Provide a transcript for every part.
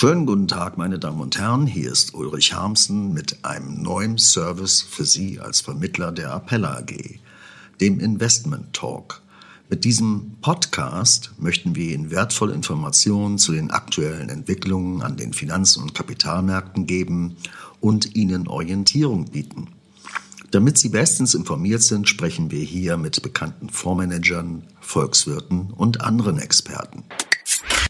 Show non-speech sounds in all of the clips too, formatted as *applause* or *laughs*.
Schönen guten Tag, meine Damen und Herren. Hier ist Ulrich Harmsen mit einem neuen Service für Sie als Vermittler der Appella AG, dem Investment Talk. Mit diesem Podcast möchten wir Ihnen wertvolle Informationen zu den aktuellen Entwicklungen an den Finanz- und Kapitalmärkten geben und Ihnen Orientierung bieten. Damit Sie bestens informiert sind, sprechen wir hier mit bekannten Fondsmanagern, Volkswirten und anderen Experten.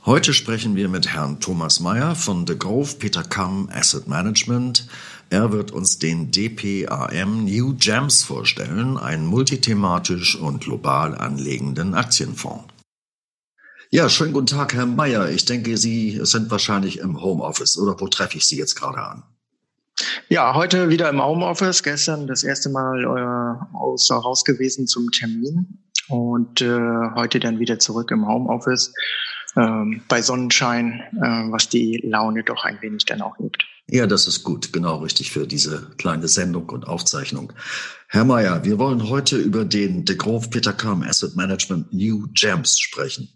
Heute sprechen wir mit Herrn Thomas Meyer von The Grove Peter Kamm Asset Management. Er wird uns den DPAM New Gems vorstellen, einen multithematisch und global anlegenden Aktienfonds. Ja, schönen guten Tag, Herr Meyer. Ich denke, Sie sind wahrscheinlich im Homeoffice oder wo treffe ich Sie jetzt gerade an? Ja, heute wieder im Homeoffice. Gestern das erste Mal äh, außer Haus gewesen zum Termin und äh, heute dann wieder zurück im Homeoffice ähm, bei Sonnenschein, äh, was die Laune doch ein wenig dann auch hebt. Ja, das ist gut, genau richtig für diese kleine Sendung und Aufzeichnung. Herr Mayer, wir wollen heute über den De Grove Peter Kam Asset Management New Gems sprechen.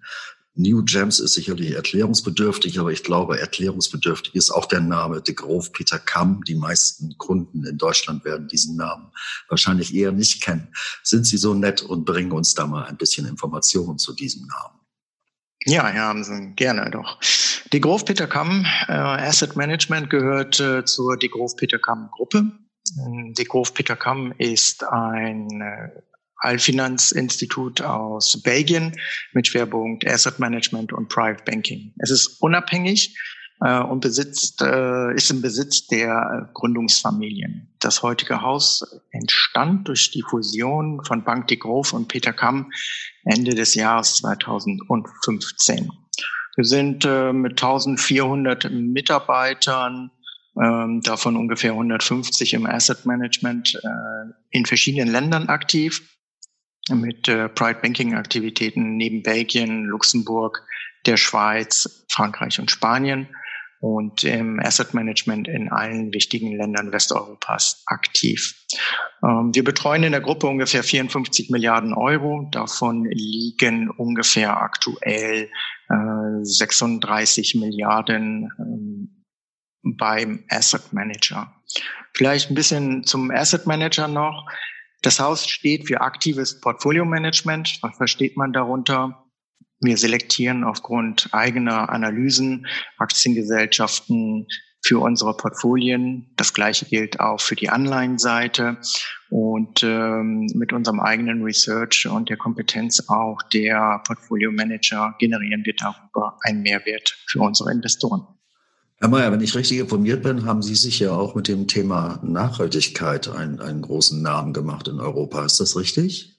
New Gems ist sicherlich erklärungsbedürftig, aber ich glaube, erklärungsbedürftig ist auch der Name De Grove Peter Kamm. Die meisten Kunden in Deutschland werden diesen Namen wahrscheinlich eher nicht kennen. Sind Sie so nett und bringen uns da mal ein bisschen Informationen zu diesem Namen? Ja, Herr Hamsen, gerne doch. Die Grove Peter Kamm äh, Asset Management gehört äh, zur Die Grove Peter Kamm Gruppe. Die Grove Peter Kamm ist ein äh, Allfinanzinstitut aus Belgien mit Schwerpunkt Asset Management und Private Banking. Es ist unabhängig äh, und besitzt, äh, ist im Besitz der Gründungsfamilien. Das heutige Haus entstand durch die Fusion von Bank de Grove und Peter Kamm Ende des Jahres 2015. Wir sind äh, mit 1400 Mitarbeitern ähm, davon ungefähr 150 im Asset Management äh, in verschiedenen Ländern aktiv mit äh, Pride Banking Aktivitäten neben Belgien, Luxemburg, der Schweiz, Frankreich und Spanien und im Asset Management in allen wichtigen Ländern Westeuropas aktiv. Ähm, wir betreuen in der Gruppe ungefähr 54 Milliarden Euro. Davon liegen ungefähr aktuell äh, 36 Milliarden ähm, beim Asset Manager. Vielleicht ein bisschen zum Asset Manager noch. Das Haus steht für aktives Portfolio-Management. Was versteht man darunter? Wir selektieren aufgrund eigener Analysen Aktiengesellschaften für unsere Portfolien. Das gleiche gilt auch für die Anleihenseite und ähm, mit unserem eigenen Research und der Kompetenz auch der Portfolio Manager generieren wir darüber einen Mehrwert für unsere Investoren. Herr Mayer, wenn ich richtig informiert bin, haben Sie sich ja auch mit dem Thema Nachhaltigkeit einen, einen großen Namen gemacht in Europa. Ist das richtig?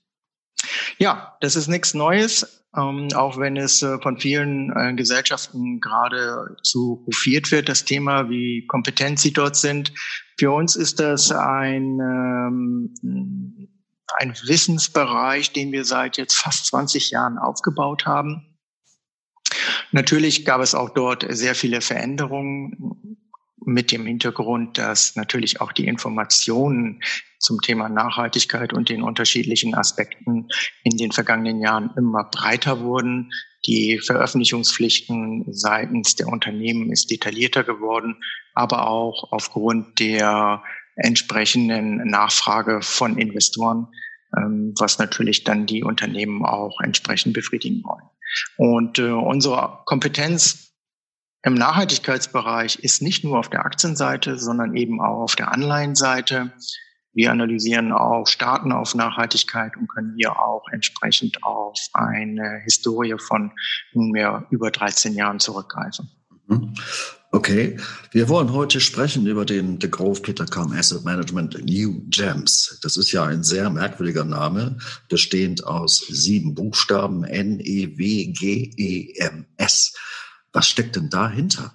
Ja, das ist nichts Neues, ähm, auch wenn es äh, von vielen äh, Gesellschaften gerade zu hofiert wird, das Thema, wie kompetent sie dort sind. Für uns ist das ein, ähm, ein Wissensbereich, den wir seit jetzt fast 20 Jahren aufgebaut haben Natürlich gab es auch dort sehr viele Veränderungen mit dem Hintergrund, dass natürlich auch die Informationen zum Thema Nachhaltigkeit und den unterschiedlichen Aspekten in den vergangenen Jahren immer breiter wurden. Die Veröffentlichungspflichten seitens der Unternehmen ist detaillierter geworden, aber auch aufgrund der entsprechenden Nachfrage von Investoren, ähm, was natürlich dann die Unternehmen auch entsprechend befriedigen wollen. Und äh, unsere Kompetenz im Nachhaltigkeitsbereich ist nicht nur auf der Aktienseite, sondern eben auch auf der Anleihenseite. Wir analysieren auch Staaten auf Nachhaltigkeit und können hier auch entsprechend auf eine Historie von nunmehr über 13 Jahren zurückgreifen. Mhm. Okay, wir wollen heute sprechen über den De Grove Peter Kamm Asset Management New Gems. Das ist ja ein sehr merkwürdiger Name, bestehend aus sieben Buchstaben N, E, W, G, E, M, S. Was steckt denn dahinter?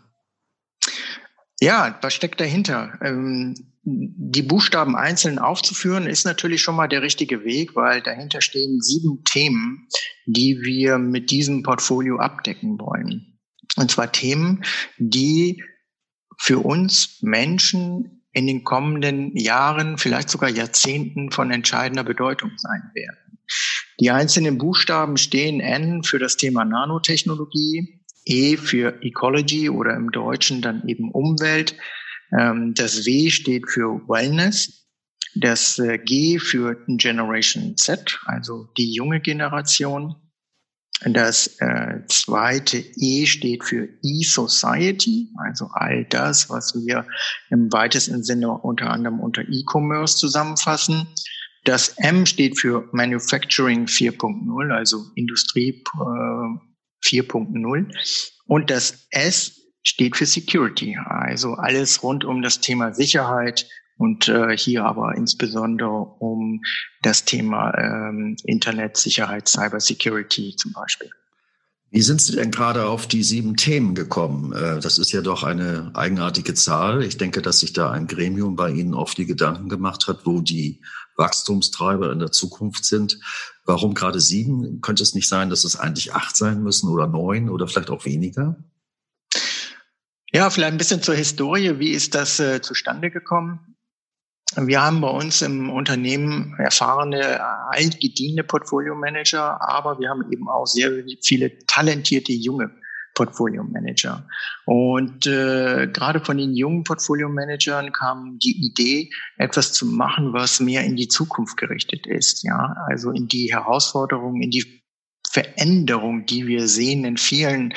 Ja, was steckt dahinter? Ähm, die Buchstaben einzeln aufzuführen, ist natürlich schon mal der richtige Weg, weil dahinter stehen sieben Themen, die wir mit diesem Portfolio abdecken wollen. Und zwar Themen, die für uns Menschen in den kommenden Jahren, vielleicht sogar Jahrzehnten von entscheidender Bedeutung sein werden. Die einzelnen Buchstaben stehen N für das Thema Nanotechnologie, E für Ecology oder im Deutschen dann eben Umwelt. Ähm, das W steht für Wellness. Das äh, G für Generation Z, also die junge Generation. Das äh, zweite E steht für E-Society, also all das, was wir im weitesten Sinne unter anderem unter E-Commerce zusammenfassen. Das M steht für Manufacturing 4.0, also Industrie äh, 4.0. Und das S steht für Security, also alles rund um das Thema Sicherheit und äh, hier aber insbesondere um das Thema ähm, Internetsicherheit, Cybersecurity zum Beispiel. Wie sind Sie denn gerade auf die sieben Themen gekommen? Äh, das ist ja doch eine eigenartige Zahl. Ich denke, dass sich da ein Gremium bei Ihnen oft die Gedanken gemacht hat, wo die Wachstumstreiber in der Zukunft sind. Warum gerade sieben? Könnte es nicht sein, dass es eigentlich acht sein müssen oder neun oder vielleicht auch weniger? Ja, vielleicht ein bisschen zur Historie. Wie ist das äh, zustande gekommen? Wir haben bei uns im Unternehmen erfahrene, altgediente Portfolio-Manager, aber wir haben eben auch sehr viele talentierte junge Portfolio-Manager. Und äh, gerade von den jungen Portfolio-Managern kam die Idee, etwas zu machen, was mehr in die Zukunft gerichtet ist. Ja, also in die Herausforderungen, in die Veränderung, die wir sehen in vielen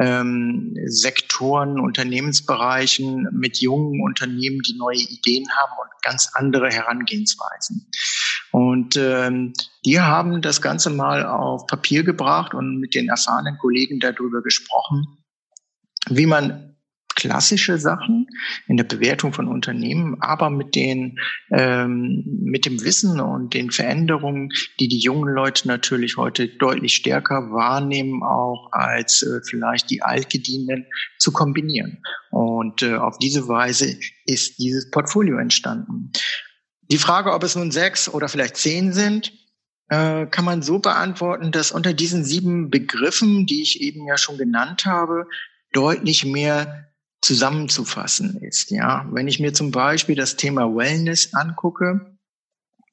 ähm, Sektoren, Unternehmensbereichen mit jungen Unternehmen, die neue Ideen haben und ganz andere Herangehensweisen. Und ähm, die haben das Ganze mal auf Papier gebracht und mit den erfahrenen Kollegen darüber gesprochen, wie man klassische Sachen in der Bewertung von Unternehmen, aber mit den ähm, mit dem Wissen und den Veränderungen, die die jungen Leute natürlich heute deutlich stärker wahrnehmen, auch als äh, vielleicht die altgedienten, zu kombinieren. Und äh, auf diese Weise ist dieses Portfolio entstanden. Die Frage, ob es nun sechs oder vielleicht zehn sind, äh, kann man so beantworten, dass unter diesen sieben Begriffen, die ich eben ja schon genannt habe, deutlich mehr zusammenzufassen ist. Ja, wenn ich mir zum Beispiel das Thema Wellness angucke,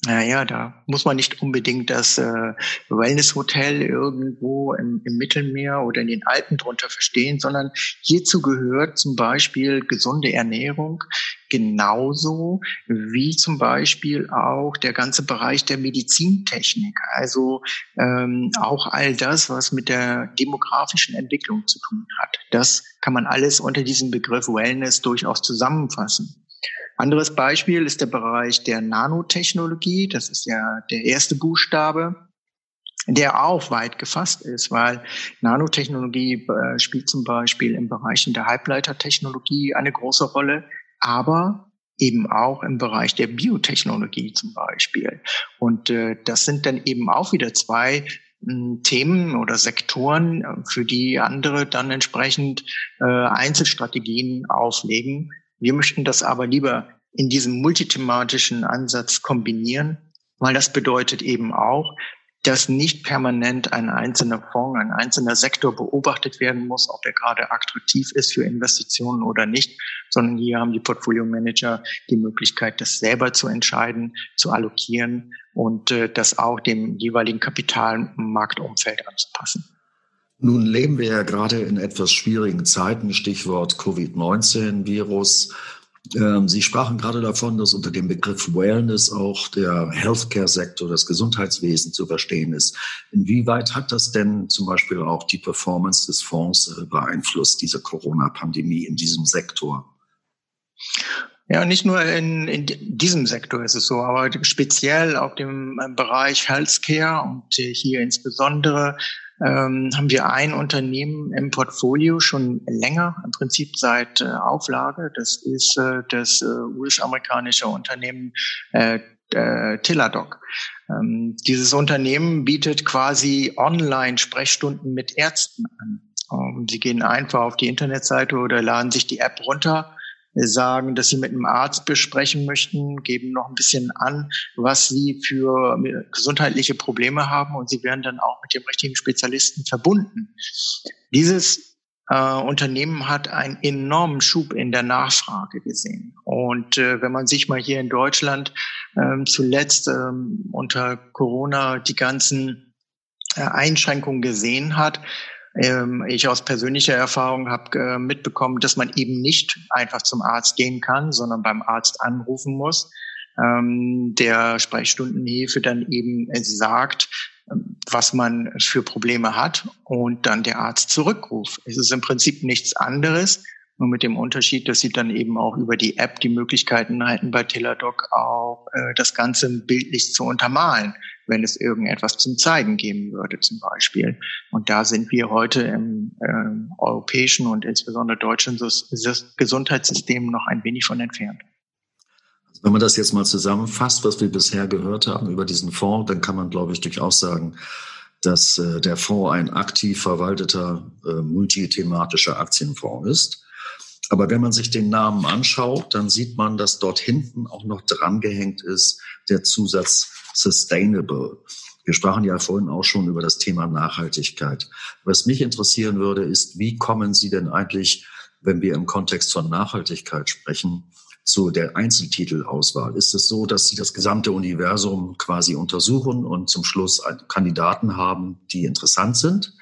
naja, da muss man nicht unbedingt das äh, Wellness-Hotel irgendwo im, im, Mittelmeer oder in den Alpen drunter verstehen, sondern hierzu gehört zum Beispiel gesunde Ernährung genauso wie zum Beispiel auch der ganze Bereich der Medizintechnik. Also ähm, auch all das, was mit der demografischen Entwicklung zu tun hat. Das kann man alles unter diesem Begriff Wellness durchaus zusammenfassen. Anderes Beispiel ist der Bereich der Nanotechnologie. Das ist ja der erste Buchstabe, der auch weit gefasst ist, weil Nanotechnologie äh, spielt zum Beispiel im Bereich der Halbleitertechnologie eine große Rolle, aber eben auch im Bereich der Biotechnologie zum Beispiel. Und äh, das sind dann eben auch wieder zwei hm, Themen oder Sektoren, äh, für die andere dann entsprechend äh, Einzelstrategien auflegen, wir möchten das aber lieber in diesem multithematischen Ansatz kombinieren, weil das bedeutet eben auch, dass nicht permanent ein einzelner Fonds, ein einzelner Sektor beobachtet werden muss, ob er gerade attraktiv ist für Investitionen oder nicht, sondern hier haben die Portfolio-Manager die Möglichkeit, das selber zu entscheiden, zu allokieren und äh, das auch dem jeweiligen Kapitalmarktumfeld anzupassen. Nun leben wir ja gerade in etwas schwierigen Zeiten, Stichwort Covid-19-Virus. Ähm, Sie sprachen gerade davon, dass unter dem Begriff Wellness auch der Healthcare-Sektor, das Gesundheitswesen zu verstehen ist. Inwieweit hat das denn zum Beispiel auch die Performance des Fonds äh, beeinflusst, diese Corona-Pandemie in diesem Sektor? Ja, nicht nur in, in diesem Sektor ist es so, aber speziell auf dem Bereich Healthcare und hier insbesondere ähm, haben wir ein Unternehmen im Portfolio schon länger, im Prinzip seit äh, Auflage. Das ist äh, das äh, US-amerikanische Unternehmen äh, äh, Teladoc. Ähm, dieses Unternehmen bietet quasi Online-Sprechstunden mit Ärzten an. Ähm, sie gehen einfach auf die Internetseite oder laden sich die App runter sagen, dass sie mit einem Arzt besprechen möchten, geben noch ein bisschen an, was sie für gesundheitliche Probleme haben und sie werden dann auch mit dem richtigen Spezialisten verbunden. Dieses äh, Unternehmen hat einen enormen Schub in der Nachfrage gesehen. Und äh, wenn man sich mal hier in Deutschland äh, zuletzt ähm, unter Corona die ganzen äh, Einschränkungen gesehen hat, Ähm, ich aus persönlicher Erfahrung habe äh, mitbekommen, dass man eben nicht einfach zum Arzt gehen kann, sondern beim Arzt anrufen muss. Ähm, der Sprechstundenhilfe dann eben sagt, ähm, was man für Probleme hat und dann der Arzt zurückruft. Es ist im Prinzip nichts anderes, nur mit dem Unterschied, dass sie dann eben auch über die App die Möglichkeiten halten, bei Teladoc auch äh, das Ganze bildlich zu untermalen, wenn es irgendetwas zum Zeigen geben würde zum Beispiel. Und da sind wir heute im äh, europäischen und insbesondere deutschen Gesundheitssystem noch ein wenig von entfernt. Also wenn man das jetzt mal zusammenfasst, was wir bisher gehört haben über diesen Fonds, dann kann man, glaube ich, durchaus sagen, dass äh, der Fonds ein aktiv verwalteter äh, multithematischer Aktienfonds ist aber wenn man sich den Namen anschaut, dann sieht man, dass dort hinten auch noch drangehängt ist der Zusatz Sustainable. Wir sprachen ja vorhin auch schon über das Thema Nachhaltigkeit. Was mich interessieren würde, ist, wie kommen Sie denn eigentlich, wenn wir im Kontext von Nachhaltigkeit sprechen, zu der Einzeltitelauswahl? Ist es so, dass Sie das gesamte Universum quasi untersuchen und zum Schluss Kandidaten haben, die interessant sind?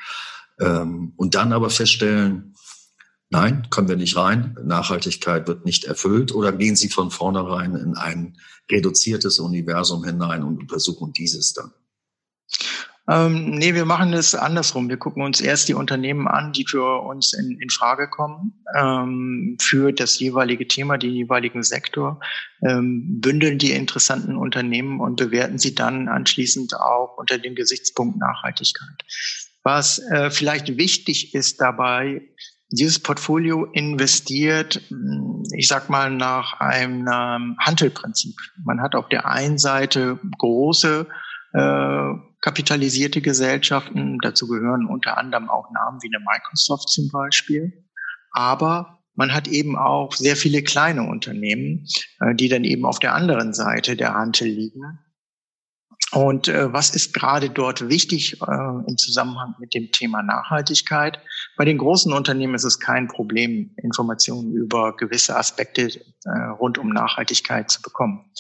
Ähm, und dann aber feststellen, Nein, kommen wir nicht rein. Nachhaltigkeit wird nicht erfüllt. Oder gehen Sie von vornherein in ein reduziertes Universum hinein und untersuchen dieses dann? Ähm, nee, wir machen es andersrum. Wir gucken uns erst die Unternehmen an, die für uns in, in Frage kommen, ähm, für das jeweilige Thema, den jeweiligen Sektor, ähm, bündeln die interessanten Unternehmen und bewerten sie dann anschließend auch unter dem Gesichtspunkt Nachhaltigkeit. Was äh, vielleicht wichtig ist dabei, dieses Portfolio investiert, ich sag mal, nach einem Handelprinzip. Man hat auf der einen Seite große äh, kapitalisierte Gesellschaften, dazu gehören unter anderem auch Namen wie eine Microsoft zum Beispiel. Aber man hat eben auch sehr viele kleine Unternehmen, äh, die dann eben auf der anderen Seite der Handel liegen und äh, was ist gerade dort wichtig äh, im Zusammenhang mit dem Thema Nachhaltigkeit? Bei den großen Unternehmen ist es kein Problem, Informationen über gewisse Aspekte äh, rund um Nachhaltigkeit zu bekommen.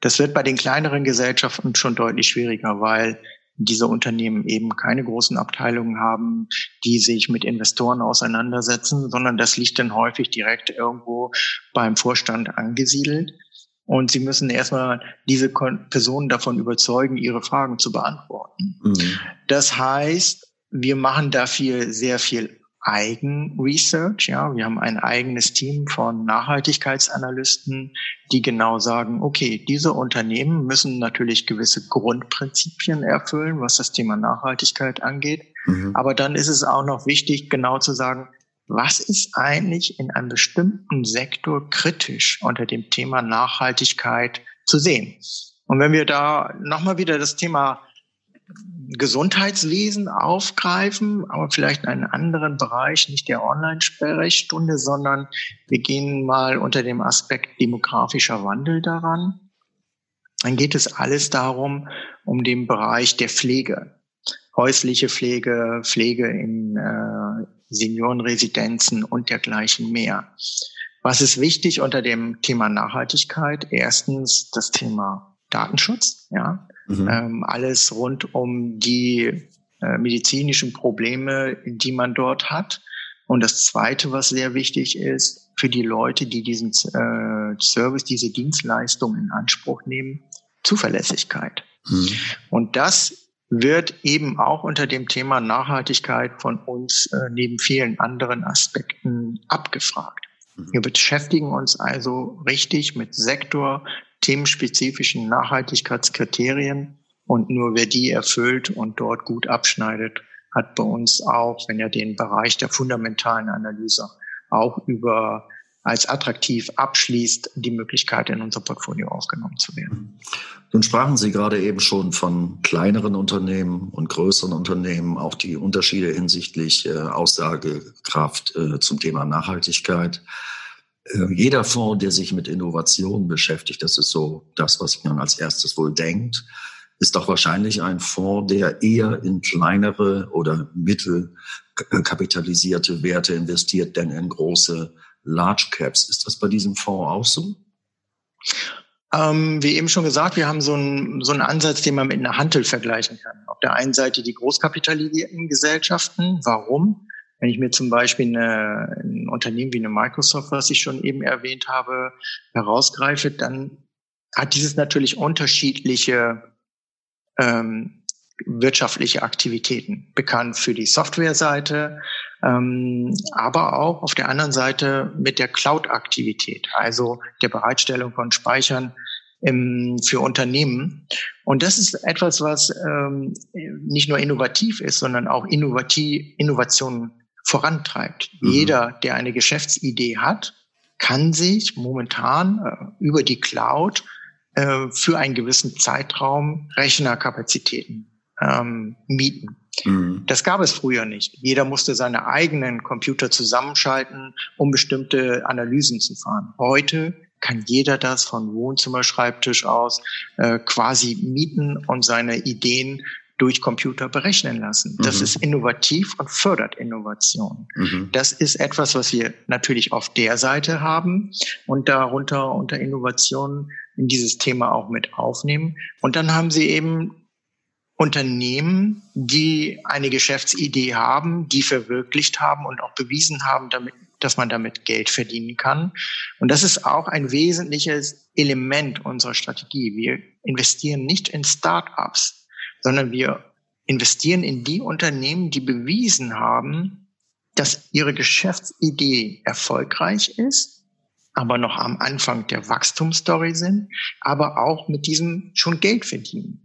Das wird bei den kleineren Gesellschaften schon deutlich schwieriger, weil diese Unternehmen eben keine großen Abteilungen haben, die sich mit Investoren auseinandersetzen, sondern das liegt dann häufig direkt irgendwo beim Vorstand angesiedelt. Und sie müssen erstmal diese Personen davon überzeugen, ihre Fragen zu beantworten. Mhm. Das heißt, wir machen dafür sehr viel Eigenresearch. Ja, wir haben ein eigenes Team von Nachhaltigkeitsanalysten, die genau sagen, okay, diese Unternehmen müssen natürlich gewisse Grundprinzipien erfüllen, was das Thema Nachhaltigkeit angeht. Mhm. Aber dann ist es auch noch wichtig, genau zu sagen, was ist eigentlich in einem bestimmten Sektor kritisch unter dem Thema Nachhaltigkeit zu sehen? Und wenn wir da nochmal wieder das Thema Gesundheitswesen aufgreifen, aber vielleicht in einen anderen Bereich, nicht der Online-Sprechstunde, sondern wir gehen mal unter dem Aspekt demografischer Wandel daran. Dann geht es alles darum, um den Bereich der Pflege. Häusliche Pflege, Pflege in äh, Seniorenresidenzen und dergleichen mehr. Was ist wichtig unter dem Thema Nachhaltigkeit? Erstens das Thema Datenschutz, ja. Mhm. Ähm, alles rund um die äh, medizinischen Probleme, die man dort hat. Und das Zweite, was sehr wichtig ist, für die Leute, die diesen äh, Service, diese Dienstleistung in Anspruch nehmen, Zuverlässigkeit. Mhm. Und das wird eben auch unter dem Thema Nachhaltigkeit von uns äh, neben vielen anderen Aspekten abgefragt. Mhm. Wir beschäftigen uns also richtig mit Sektor, themenspezifischen Nachhaltigkeitskriterien und nur wer die erfüllt und dort gut abschneidet, hat bei uns auch, wenn er den Bereich der fundamentalen Analyse auch über als attraktiv abschließt, die Möglichkeit in unser Portfolio aufgenommen zu werden. Nun sprachen Sie gerade eben schon von kleineren Unternehmen und größeren Unternehmen, auch die Unterschiede hinsichtlich äh, Aussagekraft äh, zum Thema Nachhaltigkeit. Äh, jeder Fonds, der sich mit Innovation beschäftigt, das ist so das, was man als erstes wohl denkt, ist doch wahrscheinlich ein Fonds, der eher in kleinere oder mittelkapitalisierte Werte investiert, denn in große Large Caps. Ist das bei diesem Fonds auch so? Ähm, wie eben schon gesagt, wir haben so einen, so einen Ansatz, den man mit einer Hantel vergleichen kann. Auf der einen Seite die großkapitalisierten Gesellschaften. Warum? Wenn ich mir zum Beispiel eine, ein Unternehmen wie eine Microsoft, was ich schon eben erwähnt habe, herausgreife, dann hat dieses natürlich unterschiedliche ähm, wirtschaftliche Aktivitäten. Bekannt für die Softwareseite, ähm, aber auch auf der anderen Seite mit der Cloud-Aktivität, also der Bereitstellung von Speichern im, für Unternehmen. Und das ist etwas, was ähm, nicht nur innovativ ist, sondern auch innovativ, Innovationen vorantreibt. Mhm. Jeder, der eine Geschäftsidee hat, kann sich momentan äh, über die Cloud äh, für einen gewissen Zeitraum Rechnerkapazitäten ähm, mieten. Mhm. Das gab es früher nicht. Jeder musste seine eigenen Computer zusammenschalten, um bestimmte Analysen zu fahren. Heute kann jeder das von Wohnzimmerschreibtisch aus äh, quasi mieten und seine Ideen durch Computer berechnen lassen. Das mhm. ist innovativ und fördert Innovation. Mhm. Das ist etwas, was wir natürlich auf der Seite haben und darunter unter Innovation in dieses Thema auch mit aufnehmen. Und dann haben sie eben Unternehmen, die eine Geschäftsidee haben, die verwirklicht haben und auch bewiesen haben, damit, dass man damit Geld verdienen kann. Und das ist auch ein wesentliches Element unserer Strategie. Wir investieren nicht in Start-ups, sondern wir investieren in die Unternehmen, die bewiesen haben, dass ihre Geschäftsidee erfolgreich ist aber noch am Anfang der Wachstumsstory sind, aber auch mit diesem schon Geld verdienen.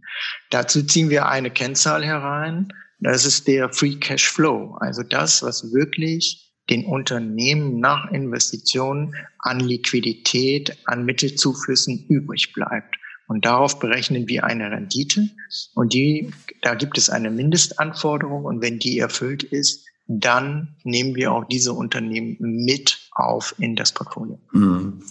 Dazu ziehen wir eine Kennzahl herein. Das ist der Free Cash Flow, also das, was wirklich den Unternehmen nach Investitionen an Liquidität, an Mittelzuflüssen übrig bleibt. Und darauf berechnen wir eine Rendite. Und die, da gibt es eine Mindestanforderung. Und wenn die erfüllt ist, dann nehmen wir auch diese Unternehmen mit auf in das Portfolio. Mhm.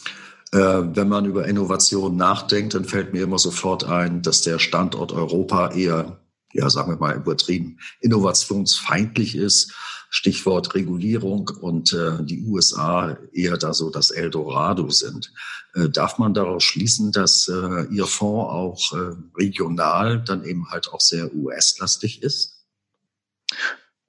Äh, wenn man über Innovation nachdenkt, dann fällt mir immer sofort ein, dass der Standort Europa eher, ja, sagen wir mal übertrieben, innovationsfeindlich ist. Stichwort Regulierung und äh, die USA eher da so das Eldorado sind. Äh, darf man daraus schließen, dass äh, Ihr Fonds auch äh, regional dann eben halt auch sehr US-lastig ist?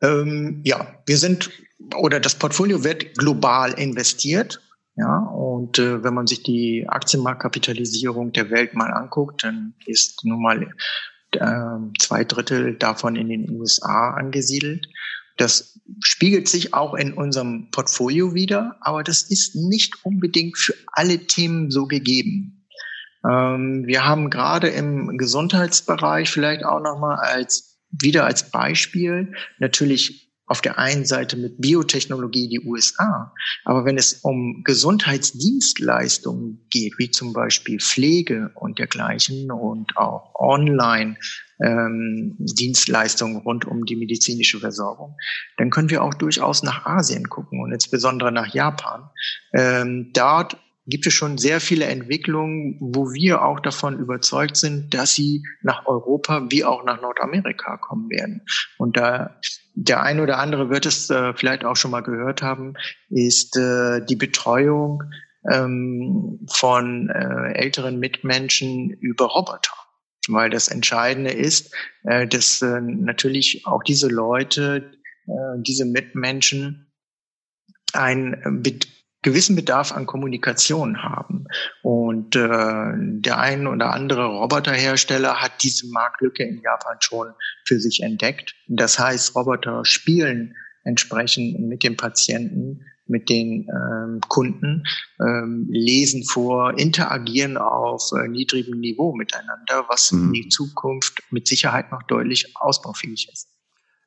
Ähm, ja, wir sind oder das Portfolio wird global investiert. Ja, und äh, wenn man sich die Aktienmarktkapitalisierung der Welt mal anguckt, dann ist nun mal äh, zwei Drittel davon in den USA angesiedelt. Das spiegelt sich auch in unserem Portfolio wieder, aber das ist nicht unbedingt für alle Themen so gegeben. Ähm, wir haben gerade im Gesundheitsbereich vielleicht auch nochmal als wieder als Beispiel natürlich auf der einen Seite mit Biotechnologie die USA, aber wenn es um Gesundheitsdienstleistungen geht, wie zum Beispiel Pflege und dergleichen und auch Online ähm, rund um die medizinische Versorgung, dann können wir auch durchaus nach Asien gucken und insbesondere nach Japan. Ähm, dort gibt es schon sehr viele Entwicklungen, wo wir auch davon überzeugt sind, dass sie nach Europa wie auch nach Nordamerika kommen werden. Und da der eine oder andere wird es äh, vielleicht auch schon mal gehört haben, ist äh, die Betreuung ähm, von äh, älteren Mitmenschen über Roboter. Weil das Entscheidende ist, äh, dass äh, natürlich auch diese Leute, äh, diese Mitmenschen ein gewissen Bedarf an Kommunikation haben. Und äh, der ein oder andere Roboterhersteller hat diese Marktlücke in Japan schon für sich entdeckt. Das heißt, Roboter spielen entsprechend mit dem Patienten, mit den ähm, Kunden, ähm, lesen vor, interagieren auf äh, niedrigem Niveau miteinander, was mhm. in die Zukunft mit Sicherheit noch deutlich ausbaufähig ist.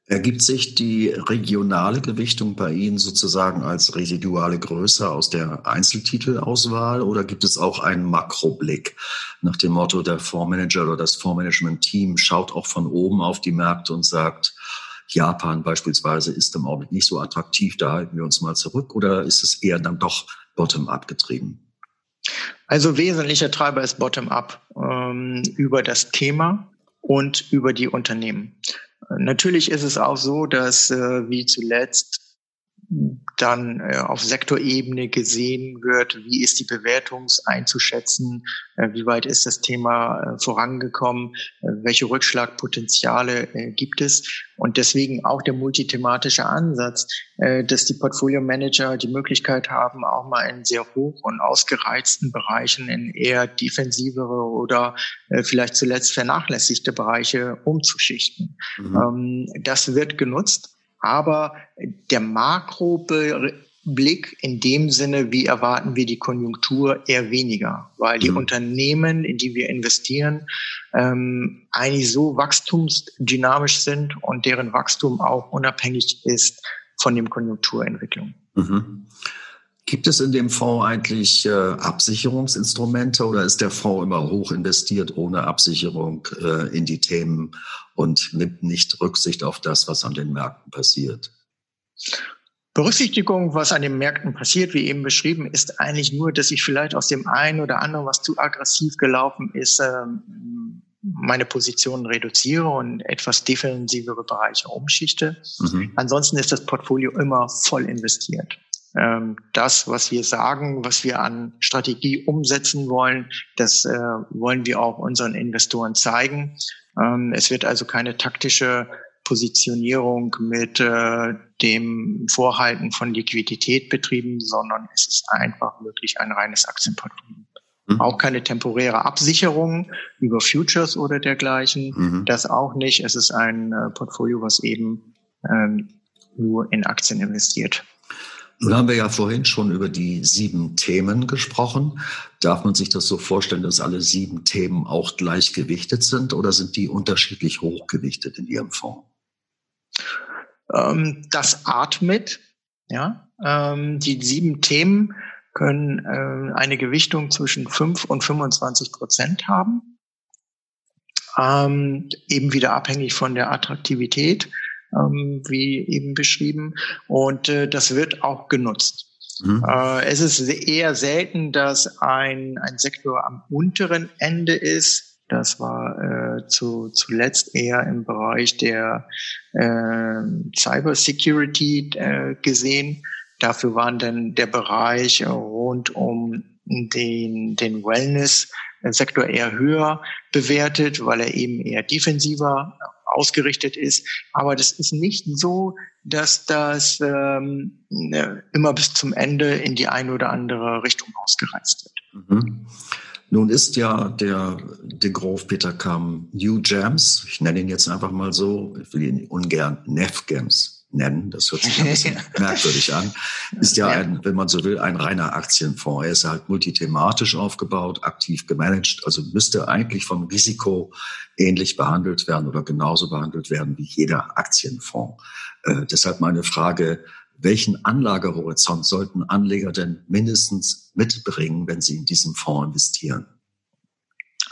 Ergibt sich die regionale Gewichtung bei Ihnen sozusagen als residuale Größe aus der Einzeltitelauswahl oder gibt es auch einen Makroblick nach dem Motto, der Fondsmanager oder das Fondsmanagement-Team schaut auch von oben auf die Märkte und sagt, Japan beispielsweise ist im Augenblick nicht so attraktiv, da halten wir uns mal zurück oder ist es eher dann doch bottom-up getrieben? Also wesentlicher Treiber ist bottom-up ähm, über das Thema und über die Unternehmen. Natürlich ist es auch so, dass äh, wie zuletzt dann äh, auf Sektorebene gesehen wird, wie ist die Bewertung einzuschätzen, äh, wie weit ist das Thema äh, vorangekommen, äh, welche Rückschlagpotenziale äh, gibt es und deswegen auch der multithematische Ansatz, äh, dass die Portfolio Manager die Möglichkeit haben, auch mal in sehr hoch und ausgereizten Bereichen in eher defensivere oder vielleicht zuletzt vernachlässigte Bereiche umzuschichten. Mhm. Ähm, das wird genutzt aber der Makroblick in dem Sinne, wie erwarten wir die Konjunktur, eher weniger, weil die mhm. Unternehmen, in die wir investieren, ähm, eigentlich so wachstumsdynamisch sind und deren Wachstum auch unabhängig ist von dem Konjunkturentwicklung. Mhm. Gibt es in dem Fonds eigentlich äh, Absicherungsinstrumente oder ist der Fonds immer hoch investiert ohne Absicherung äh, in die Themen und nimmt nicht Rücksicht auf das, was an den Märkten passiert? Berücksichtigung, was an den Märkten passiert, wie eben beschrieben, ist eigentlich nur, dass ich vielleicht aus dem einen oder anderen, was zu aggressiv gelaufen ist, ähm, meine Positionen reduziere und etwas defensivere Bereiche umschichte. Mhm. Ansonsten ist das Portfolio immer voll investiert. Ähm, das, was wir sagen, was wir an Strategie umsetzen wollen, das äh, wollen wir auch unseren Investoren zeigen. Ähm, es wird also keine taktische Positionierung mit äh, dem Vorhalten von Liquidität betrieben, sondern es ist einfach wirklich ein reines Aktienportfolio. Mhm. Auch keine temporäre Absicherung über Futures oder dergleichen. Mhm. Das auch nicht. Es ist ein äh, Portfolio, was eben ähm, nur in Aktien investiert. Nun haben wir ja vorhin schon über die sieben Themen gesprochen. Darf man sich das so vorstellen, dass alle sieben Themen auch gleichgewichtet sind oder sind die unterschiedlich hochgewichtet in Ihrem Fonds? Ähm, das atmet, ja. Ähm, die sieben Themen können äh, eine Gewichtung zwischen 5 und 25 Prozent haben. Ähm, eben wieder abhängig von der Attraktivität ähm, wie eben beschrieben. Und äh, das wird auch genutzt. Mhm. Äh, es ist eher selten, dass ein, ein Sektor am unteren Ende ist. Das war äh, zu, zuletzt eher im Bereich der äh, Cyber Security äh, gesehen. Dafür waren dann der Bereich rund um den, den Wellness-Sektor eher höher bewertet, weil er eben eher defensiver ausgerichtet ist. Aber das ist nicht so, dass das ähm, ne, immer bis zum Ende in die eine oder andere Richtung ausgereizt wird. Mhm. Nun ist ja der de Grof Peter Kamm New Gems, ich nenne ihn jetzt einfach mal so, ich will ihn ungern Nef Gems nennen, das hört sich ein bisschen *laughs* merkwürdig an, ist ja, ein, wenn man so will, ein reiner Aktienfonds. Er ist halt multithematisch aufgebaut, aktiv gemanagt, also müsste eigentlich vom Risiko ähnlich behandelt werden oder genauso behandelt werden wie jeder Aktienfonds. Äh, deshalb meine Frage, welchen Anlagehorizont sollten Anleger denn mindestens mitbringen, wenn sie in diesem Fonds investieren?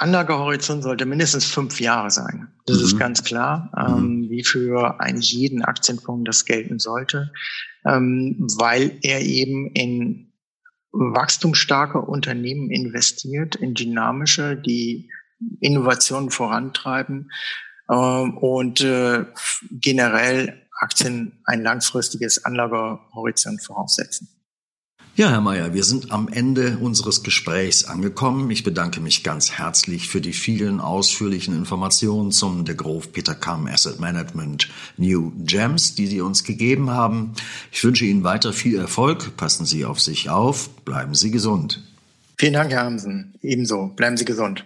Anlagehorizont sollte mindestens fünf Jahre sein. Das mhm. ist ganz klar, ähm, mhm. wie für eigentlich jeden Aktienfonds das gelten sollte, ähm, weil er eben in wachstumsstarke Unternehmen investiert, in dynamische, die Innovationen vorantreiben ähm, und äh, generell Aktien ein langfristiges Anlagehorizont voraussetzen. Ja, Herr Mayer, wir sind am Ende unseres Gesprächs angekommen. Ich bedanke mich ganz herzlich für die vielen ausführlichen Informationen zum De Groof Peter Kamm Asset Management New Gems, die Sie uns gegeben haben. Ich wünsche Ihnen weiter viel Erfolg. Passen Sie auf sich auf. Bleiben Sie gesund. Vielen Dank, Herr Hamsen. Ebenso. Bleiben Sie gesund.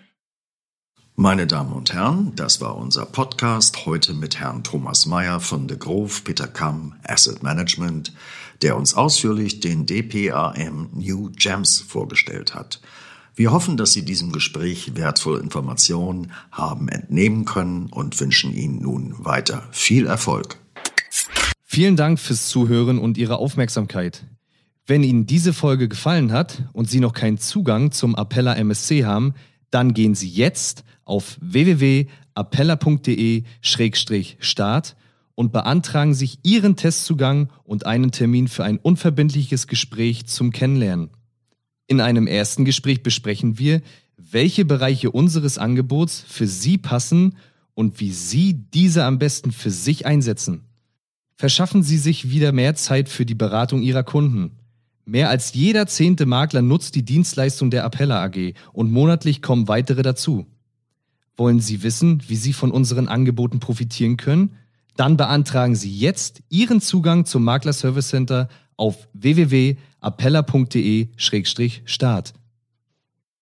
Meine Damen und Herren, das war unser Podcast heute mit Herrn Thomas Mayer von De Groof Peter Kamm Asset Management der uns ausführlich den DPAM New Gems vorgestellt hat. Wir hoffen, dass Sie diesem Gespräch wertvolle Informationen haben entnehmen können und wünschen Ihnen nun weiter viel Erfolg. Vielen Dank fürs Zuhören und Ihre Aufmerksamkeit. Wenn Ihnen diese Folge gefallen hat und Sie noch keinen Zugang zum Appella MSC haben, dann gehen Sie jetzt auf www.appella.de-start und beantragen sich Ihren Testzugang und einen Termin für ein unverbindliches Gespräch zum Kennenlernen. In einem ersten Gespräch besprechen wir, welche Bereiche unseres Angebots für Sie passen und wie Sie diese am besten für sich einsetzen. Verschaffen Sie sich wieder mehr Zeit für die Beratung Ihrer Kunden. Mehr als jeder zehnte Makler nutzt die Dienstleistung der Appella AG und monatlich kommen weitere dazu. Wollen Sie wissen, wie Sie von unseren Angeboten profitieren können? Dann beantragen Sie jetzt Ihren Zugang zum Makler Service Center auf www.appella.de-start.